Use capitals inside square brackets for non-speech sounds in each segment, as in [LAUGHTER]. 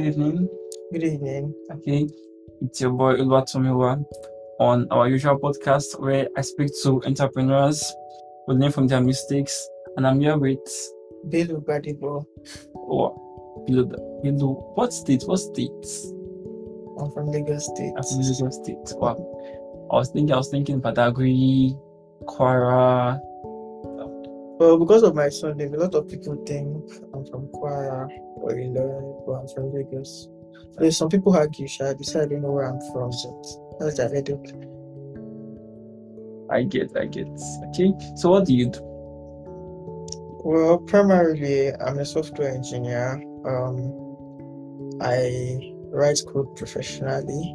good evening. Good evening. Okay, it's your boy Oluwatomiwa on our usual podcast where I speak to entrepreneurs who learn from their mistakes, and I'm here with Bill Gbadibo. oh, the, below what state? What state? I'm from Lagos State. I'm from Lagos State. Wow. I was thinking, I was thinking Badagry, Kwara. Well, because of my surname, a lot of people think From Kwara or but I'm from Lagos. There's some people argue, shy, they say I don't know where I'm from, but that's the headache. I get, I get. Okay, so what do you do? Well, primarily, I'm a software engineer. Um, I write code professionally.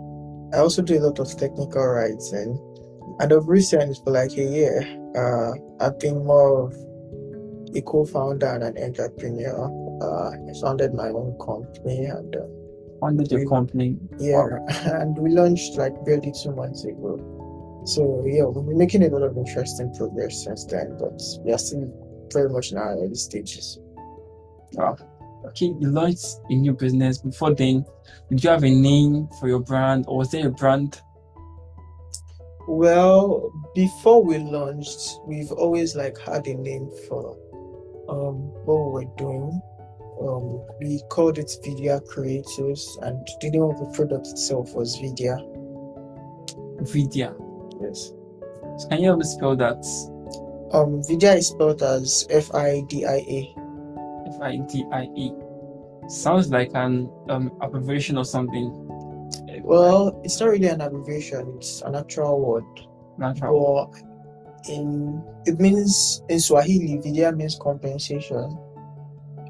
I also do a lot of technical writing. And of recent, for like a year, uh, I've been more of a co-founder and an entrepreneur. Uh, I founded my own company and uh, Founded your company. yeah, and we launched like barely two months ago. So yeah, we've been making a lot of interesting progress since then, but we are still very much in our early stages. Wow. Okay, you launched a new business. Before then, did you have a name for your brand, or was there a brand? Well, before we launched, we've always like had a name for um what we were doing. Um, we called it Fidia Creators, and the name of the product itself was Fidia. Fidia. Yes. So can you help me spell that? Um, Fidia is spelled as F I D I A. F I D I E. Sounds like an um abbreviation or something. Well, it's not really an abbreviation; it's an actual word. natural. But in it means in Swahili, Fidia means compensation.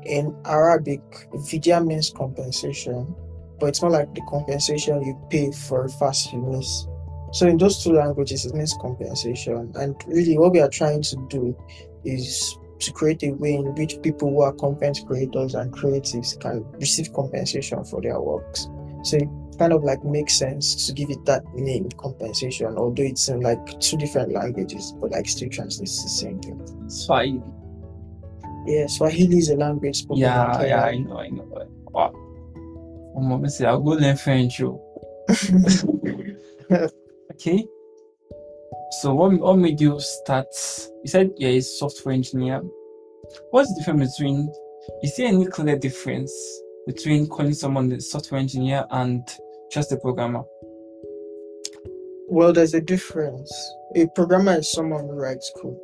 In Arabic, Fidia means compensation, but it's more like the compensation you pay for a fast you. So in those two languages, it means compensation. And really, what we are trying to do is to create a way in which people who are content creators and creatives can receive compensation for their works. So it kind of like makes sense to give it that name, compensation, although it's in like two different languages, but like still translates the same thing. Swahili. Yeah, Swahili is a language spoken in Yeah, yeah, I know, I know. Wow. One moment, say I'll go learn French. oh. [LAUGHS] Okay. So what, what made you start? You said you're a software engineer. What's the difference between? Is there any clear difference between calling someone a software engineer and just a programmer? Well, there's a difference. A programmer is someone who writes code.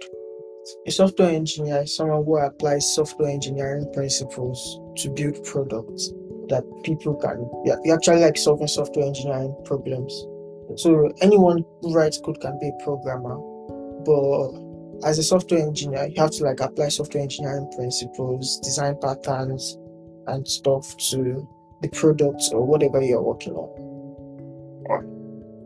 A software engineer is someone who applies software engineering principles to build products that people can. Yeah, you actually like solving software engineering problems. So anyone who writes code can be a programmer, but as a software engineer, you have to like apply software engineering principles, design patterns, and stuff to the products or whatever you're working on.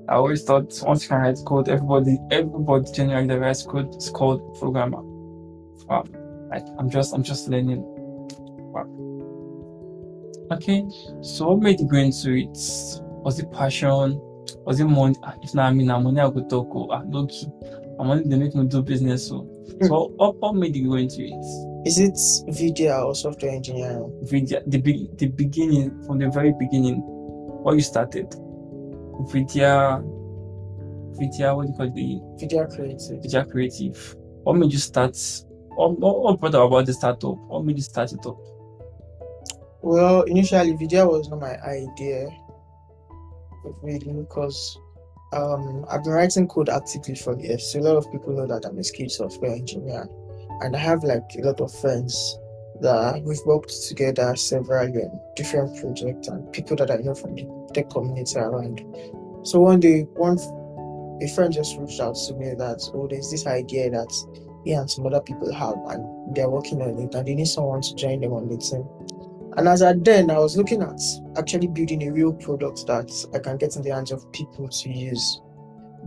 I always thought once you can write code, everybody, everybody generally that writes code is called programmer. Wow. I, I'm just, I'm just learning. Wow. Okay. So what made you go into it? Was it passion? Was it money? Ah, If not, I mean, I'm money I could talk. Oh, ah, low key. I'm only they make me do business. So, so what, what made you go into it? Is it Fidia or software engineering? Fidia, the big, the beginning, from the very beginning, what you started. Fidia, Fidia, what do you call it? The Fidia Creative. Fidia Creative. What made you start? What, what, what brought about the startup? What made you start it up? Well, initially, Fidia was not my idea, really, because um, I've been writing code actively for years. So a lot of people know that I'm a skilled software engineer, and I have like a lot of friends that we've worked together several different projects and people that I know from the tech community around. So one day, one a friend just reached out to me that oh, there's this idea that he and some other people have, and they're working on it, and they need someone to join them on the team. And as at then, I was looking at actually building a real product that I can get in the hands of people to use.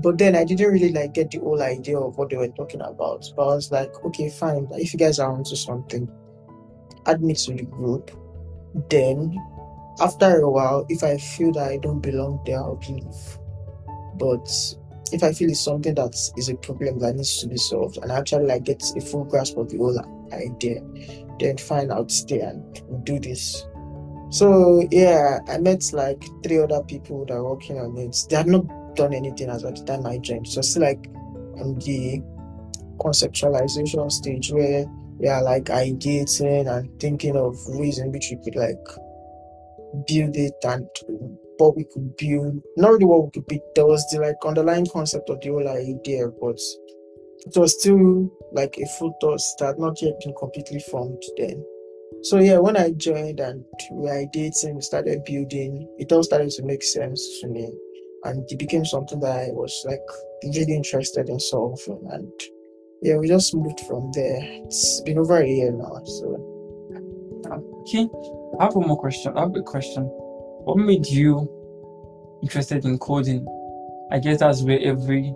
But then I didn't really like get the whole idea of what they were talking about. But I was like, okay, fine. If you guys are onto something, add me to the group. Then, after a while, if I feel that I don't belong there, I'll leave. But if I feel it's something that is a problem that needs to be solved, and actually like get a full grasp of the whole idea, then fine, I'll stay and do this. So yeah, I met like three other people that were working on it. They had not done anything as at the time I joined. So it's like on the conceptualization stage where we are like ideating and thinking of ways in which we could like build it and what we could build. Not really what we could build. There was the like underlying concept of the whole idea, but it was still like a full thought that not yet been completely formed then. So yeah, when I joined and we were dating, we started building, it all started to make sense to me. And it became something that I was like really interested in solving. And yeah, we just moved from there. It's been over a year now. So Okay, I have one more question. I have a question. What made you interested in coding? I guess that's where every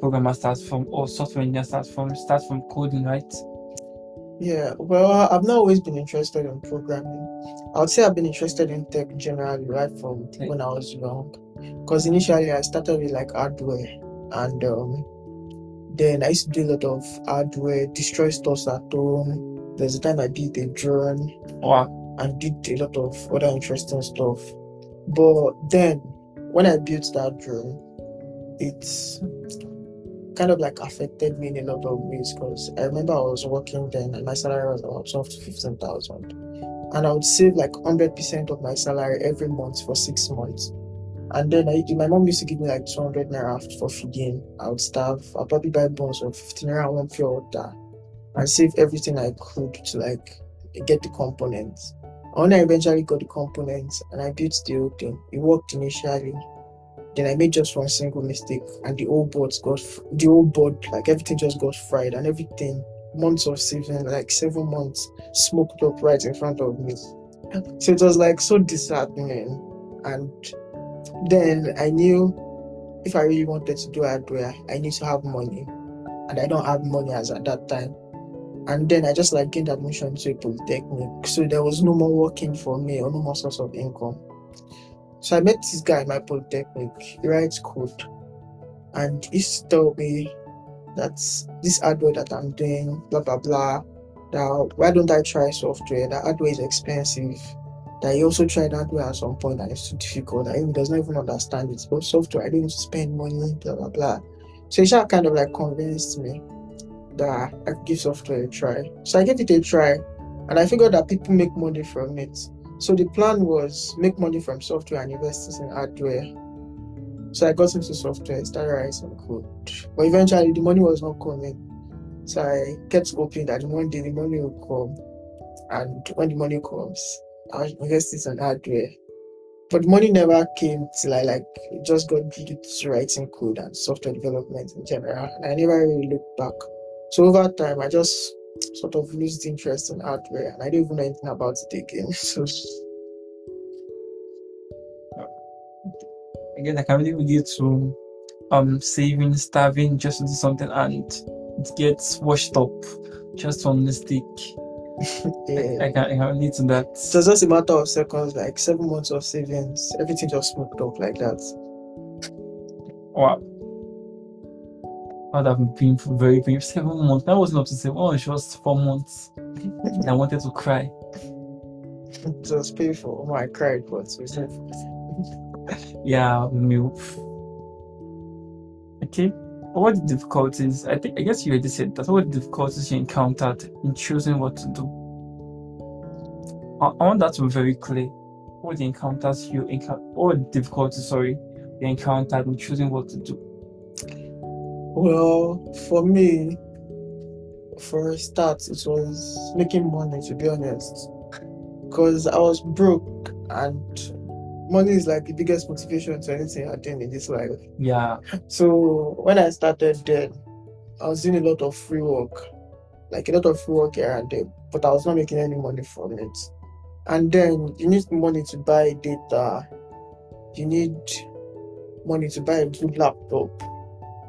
programmer starts from, or software engineer starts from. Starts from coding, right? yeah, well, I've not always been interested in programming. I would say I've been interested in tech generally right from when I was young. Because initially I started with like hardware and um then I used to do a lot of hardware, destroy stuff at home. There's a time I built a drone Wow. and did a lot of other interesting stuff. But then when I built that drone, it's kind of like affected me in a lot of ways because I remember I was working then and my salary was about 12 to 15,000. And I would save like 100% of my salary every month for six months. And then I, my mom used to give me like 200 naira for feeding. I would starve. I'll probably buy buns of 15 naira one water and save everything I could to like get the components. And when I eventually got the components and I built the whole thing, it worked initially. Then I made just one single mistake, and the old board got the old board like everything just got fried, and everything months of saving, like seven months, smoked up right in front of me. So it was like so disheartening, and then I knew if I really wanted to do hardware, I need to have money, and I don't have money as at that time. And then I just like gained admission to polytechnic, so there was no more working for me or no more source of income. So I met this guy in my polytechnic. He writes code, and he told me that this hardware that I'm doing, blah blah blah. Now why don't I try software? That hardware is expensive. That he also tried hardware at some point and it's too difficult. That he does not even understand it. But software, I don't need to spend money, blah blah blah. So he kind of like convinced me that I could give software a try. So I gave it a try, and I figured that people make money from it. So the plan was make money from software and invest in hardware. So I got into software, started writing some code. But eventually the money was not coming. So I kept hoping that one day the money will come. And when the money comes, I'll invest it in hardware. But money never came till I like just got good to writing code and software development in general. And I never really looked back. So over time I just sort of lost interest in hardware and I don't even know anything about it again. [LAUGHS] So Again, I can really relate to um saving, starving just to do something and it gets washed up just one mistake. [LAUGHS] yeah. I can, I can relate to that. It was just a matter of seconds, like seven months of savings, everything just smoked up like that. Wow. That would have been painful, very painful. Seven months. That wasn't up to seven. Oh, it was four months. And I wanted to cry. It was painful. Oh, I cried, but we said Yeah, milk. Okay. What the difficulties? I think I guess you already said that. What the difficulties you encountered in choosing what to do? I, I want that to be very clear. What the encounters you encounter? Are the difficulties? Sorry, you encountered in choosing what to do. Well, for me, for a start, it was making money, to be honest. Because I was broke and money is like the biggest motivation to anything you're doing in this life. Yeah. So when I started then, I was doing a lot of free work, like a lot of free work here and there, but I was not making any money from it. And then you need money to buy data, you need money to buy a good laptop.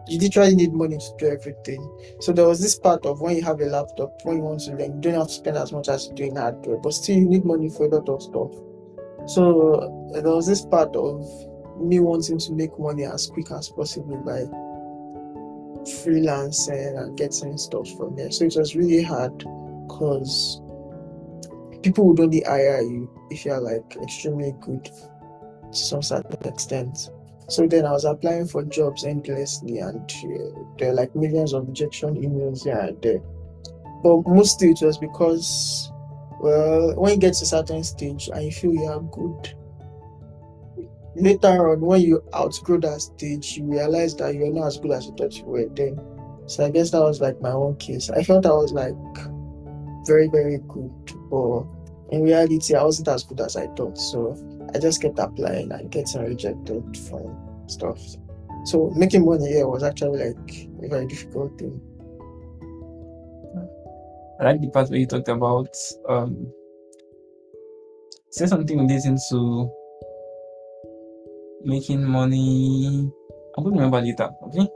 You literally need money to do everything. So there was this part of when you have a laptop, when you want to learn, you don't have to spend as much as you do in hardware, but still you need money for a lot of stuff. So there was this part of me wanting to make money as quick as possible by freelancing and getting stuff from there. So it was really hard because people would only hire you if you're like extremely good to some certain extent. So then I was applying for jobs endlessly, and uh, there are like millions of rejection emails here and there. But mostly it was because, well, when you get to a certain stage and you feel you are good, later on when you outgrow that stage, you realize that you're not as good as you thought you were then. So I guess that was like my own case. I felt I was like very, very good, but in reality, I wasn't as good as I thought. So I just kept applying and getting rejected from stuff. So making money here was actually like a very difficult thing. I like the part where you talked about um say something relating to making money. I'm to remember later, okay?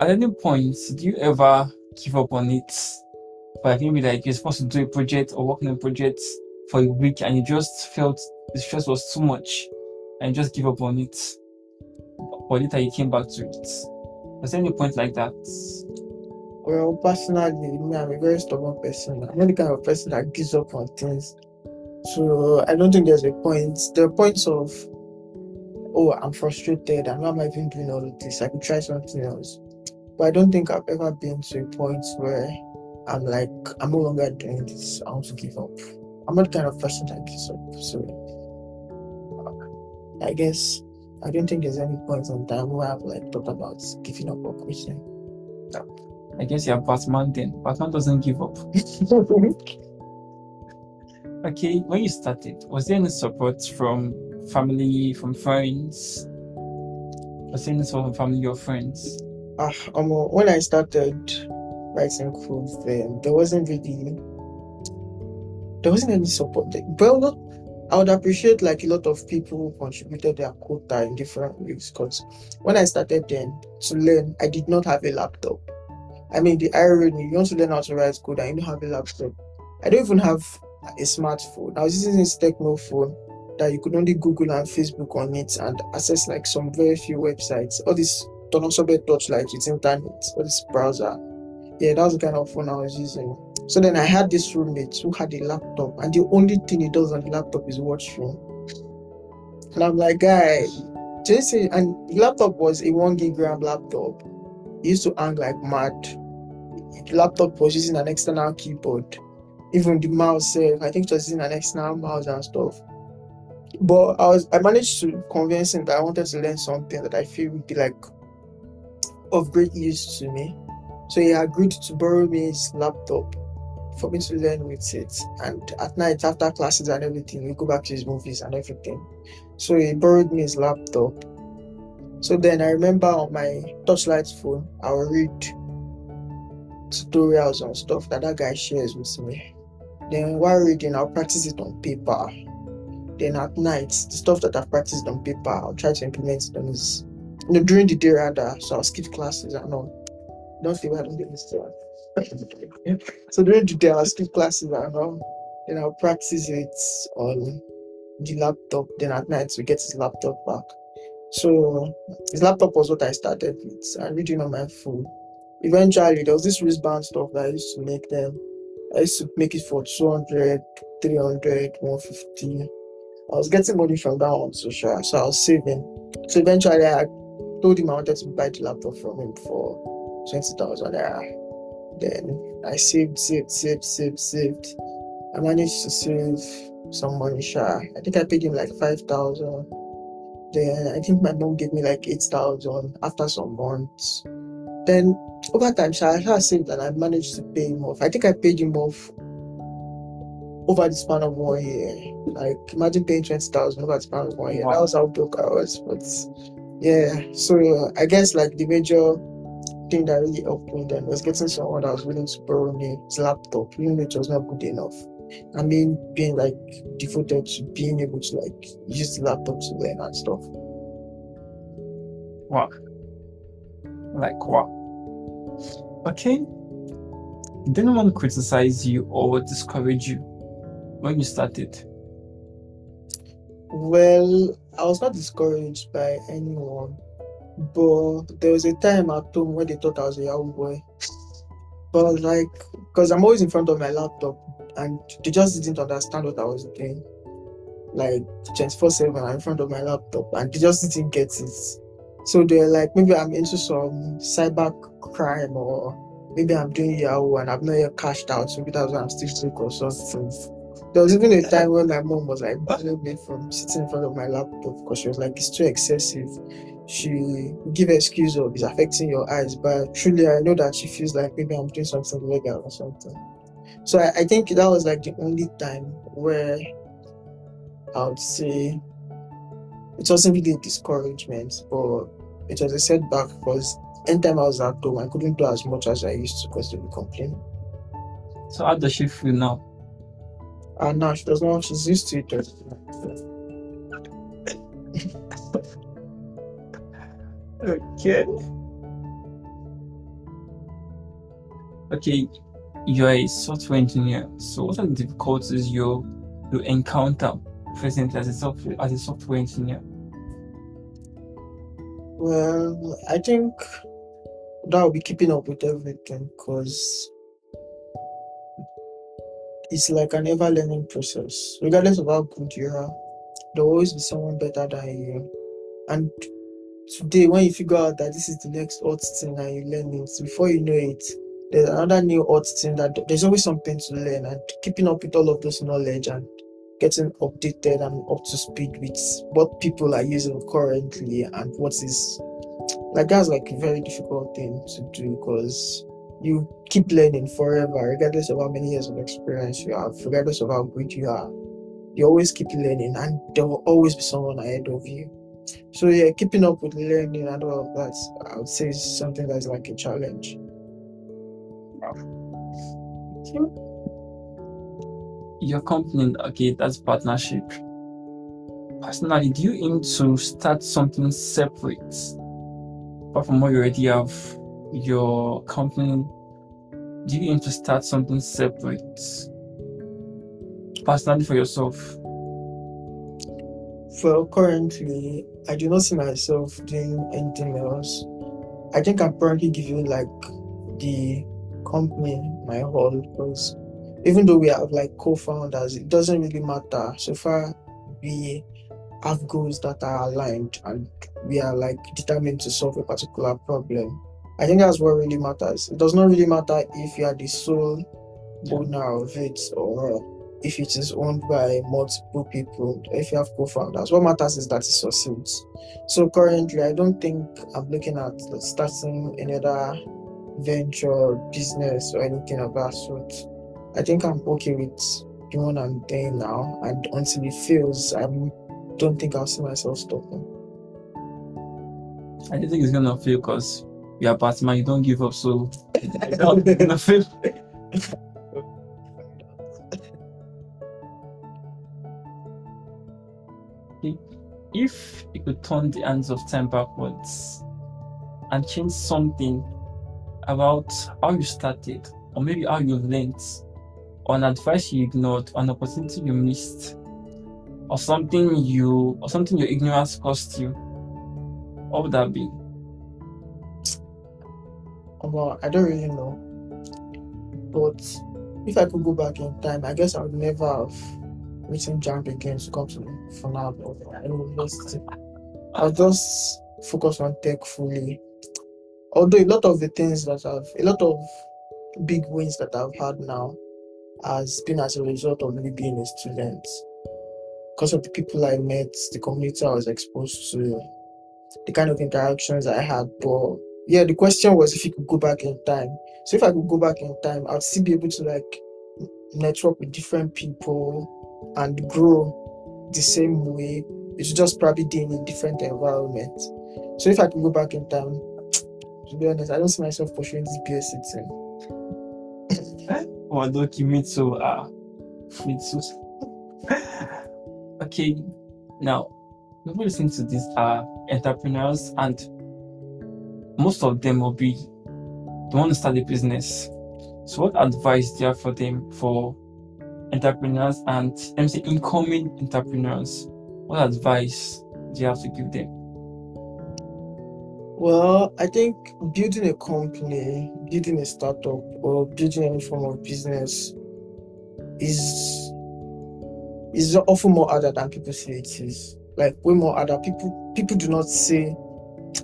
At any point, do you ever give up on it? But maybe like you're supposed to do a project or work on a project for a week and you just felt the stress was too much and you just give up on it. But later you came back to it. Was there any point like that? Well, personally, me, I'm a very stubborn person. I'm not the kind of person that gives up on things. So I don't think there's a point. There are points of, oh, I'm frustrated. I'm not even doing all of this. I could try something else. But I don't think I've ever been to a point where I'm like, I'm no longer doing this. I want to give up. I'm not the kind of person that gives up. So I guess I don't think there's any point in time where I've like thought about giving up or quitting. I guess you're Batman then. Batman doesn't give up. [LAUGHS] okay, when you started, was there any support from family, from friends? Was there any support from family or friends? Ah, um, when I started writing code, then there wasn't really there wasn't any support. There. Well, not, I would appreciate like a lot of people who contributed their quota in different ways. Because when I started then to learn, I did not have a laptop. I mean, the irony you want to learn how to write code and you don't have a laptop. I don't even have a smartphone. I was using this Tecno phone that you could only Google and Facebook on it and access like some very few websites. All this don't even Tonosobe Torchlight with internet, all this browser. Yeah, that was the kind of phone I was using. So then I had this roommate who had a laptop, and the only thing he does on the laptop is watch film. And I'm like, guy, say, and the laptop was a one gig RAM laptop. Used to hang like mad. Laptop was using an external keyboard. Even the mouse, I think it was using an external mouse and stuff. But I was I managed to convince him that I wanted to learn something that I feel would be like of great use to me. So he agreed to borrow me his laptop for me to learn with it. And at night, after classes and everything, we go back to his movies and everything. So he borrowed me his laptop. So then I remember on my touchlight phone, I'll read tutorials and stuff that that guy shares with me. Then while reading, I'll practice it on paper. Then at night, the stuff that I've practiced on paper, I'll try to implement it on you know, during the day rather. So I'll skip classes and all. Don't feel I don't get this one. [LAUGHS] so during the day, I'll skip classes and all. Then I'll practice it on the laptop. Then at night, we get his laptop back. So his laptop was what I started with. I'm reading on my phone. Eventually, there was this wristband stuff that I used to make them. I used to make it for 200, 300, 150. I was getting money from that on social. So I was saving. So eventually, I told him I wanted to buy the laptop from him for 20,000 naira. Then I saved, saved, saved, saved, saved. I managed to save some money, sure. I think I paid him like 5,000. Then I think my mom gave me like 8,000 after some months. Then over time, I saved and I managed to pay him off. I think I paid him off over the span of one year. Like imagine paying 20,000 over the span of one year. Wow. That was how broke I was. But yeah, so I guess like the major thing that really helped me then was getting someone that was willing to borrow me his laptop, even though it was not good enough. I mean, being like devoted to being able to like use the laptop to learn and stuff. Wow. Like wow. Okay. Did anyone criticize you or discourage you when you started? Well, I was not discouraged by anyone, but there was a time at home when they thought I was a young boy. But like, because I'm always in front of my laptop, and they just didn't understand what I was doing. Like 24 7, I'm in front of my laptop, and they just didn't get it. So they're like, maybe I'm into some cyber crime, or maybe I'm doing Yahoo and I've not yet cashed out. So maybe that's why I'm still sick or something. There was even a time when my mom was like banning me from sitting in front of my laptop because she was like, it's too excessive. She give excuse of it's affecting your eyes, but truly I know that she feels like maybe I'm doing something illegal or something. So I, I think that was like the only time where I would say it wasn't really a discouragement, but it was a setback because anytime I was at home, I couldn't do as much as I used to because they would complain. So how does she feel now? And now she does not, she's used to it. [LAUGHS] Okay. Okay, you're a software engineer. So what are the difficulties you you encounter presently as a software as a software engineer? Well, I think that will be keeping up with everything because it's like an ever learning process. Regardless of how good you are, there'll always be someone better than you. And today, when you figure out that this is the next hot thing and you learn it, before you know it, there's another new hot thing that there's always something to learn and keeping up with all of this knowledge and getting updated and up to speed with what people are using currently and what is like that's like a very difficult thing to do because you keep learning forever, regardless of how many years of experience you have, regardless of how good you are. You always keep learning, and there will always be someone ahead of you. So yeah, keeping up with learning and all of that, I would say is something that's like a challenge. Your company, okay, that's partnership. Personally, do you aim to start something separate? Apart from what you already have your company do you aim to start something separate personally for yourself well currently i do not see myself doing anything else i think i'm currently giving like the company my whole, because even though we have like co-founders it doesn't really matter so far we have goals that are aligned and we are like determined to solve a particular problem I think that's what really matters. It does not really matter if you are the sole owner of it or if it is owned by multiple people, if you have co-founders. What matters is that it succeeds. So currently, I don't think I'm looking at starting another venture, business, or anything of that sort. I think I'm okay with doing what I'm doing now, and until it fails, I don't think I'll see myself stopping. I don't think it's gonna fail because you're a Batman, you don't give up, so nothing. [LAUGHS] if you could turn the hands of time backwards and change something about how you started, or maybe how you learned, or an advice you ignored, or an opportunity you missed, or something you or something your ignorance cost you, what would that be? Well, I don't really know. But if I could go back in time, I guess I would never have written JAMB again to come to FUNAAB or university. I'll just focus on tech fully. Although a lot of the things that I've, a lot of big wins that I've had now has been as a result of me being a student. Because of the people I met, the community I was exposed to, the kind of interactions I had. But yeah, the question was if you could go back in time. So if I could go back in time, I'd still be able to like network with different people and grow the same way. It's just probably in a different environment. So if I could go back in time, to be honest, I don't see myself pursuing this BSc thing. me too. Uh, me too. okay, now people listening to this are entrepreneurs and most of them will be they want to start a business. So what advice do you have for them for entrepreneurs and let incoming entrepreneurs? What advice do you have to give them? Well, I think building a company, building a startup, or building any form of business is is often more harder than people say it is. Like way more harder. People people do not say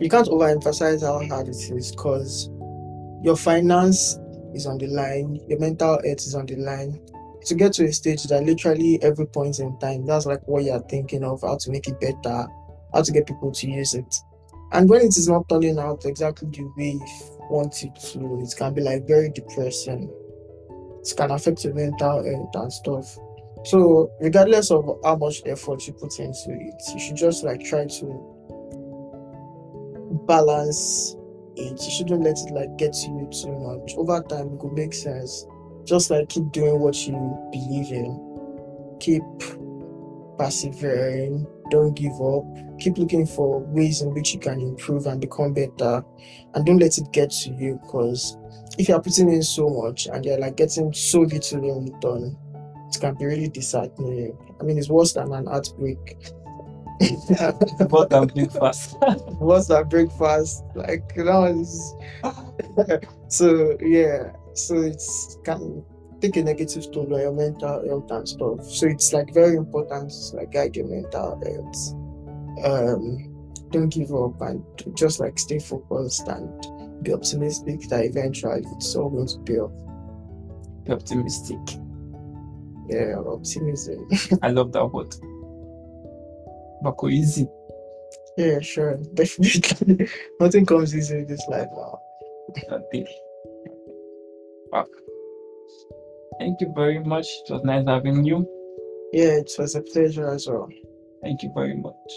you can't overemphasize how hard it is because your finance is on the line, your mental health is on the line. To get to a stage that literally every point in time, that's like what you're thinking of, how to make it better, how to get people to use it. And when it is not turning out exactly the way you want it to, it can be like very depressing. It can affect your mental health and stuff. So regardless of how much effort you put into it, you should just like try to balance it. You shouldn't let it like get to you too much. Over time, it could make sense. Just like keep doing what you believe in. Keep persevering. Don't give up. Keep looking for ways in which you can improve and become better. And don't let it get to you because if you're putting in so much and you're like getting so little in return, it can be really disheartening. I mean, it's worse than an heartbreak. [LAUGHS] What than breakfast. [LAUGHS] What's that breakfast? Like you know, [LAUGHS] so yeah. So it's can take a negative toll on your mental health and stuff. So it's like very important to like guide your mental health. Um don't give up and just like stay focused and be optimistic that eventually it's all going to pay off. Be optimistic. Yeah, optimism. [LAUGHS] I love that word. Bako easy. yeah, sure. Definitely. [LAUGHS] Nothing comes easy in this life now. Nothing. [LAUGHS] Fuck. Thank you very much. It was nice having you. Yeah, it was a pleasure as well. Thank you very much.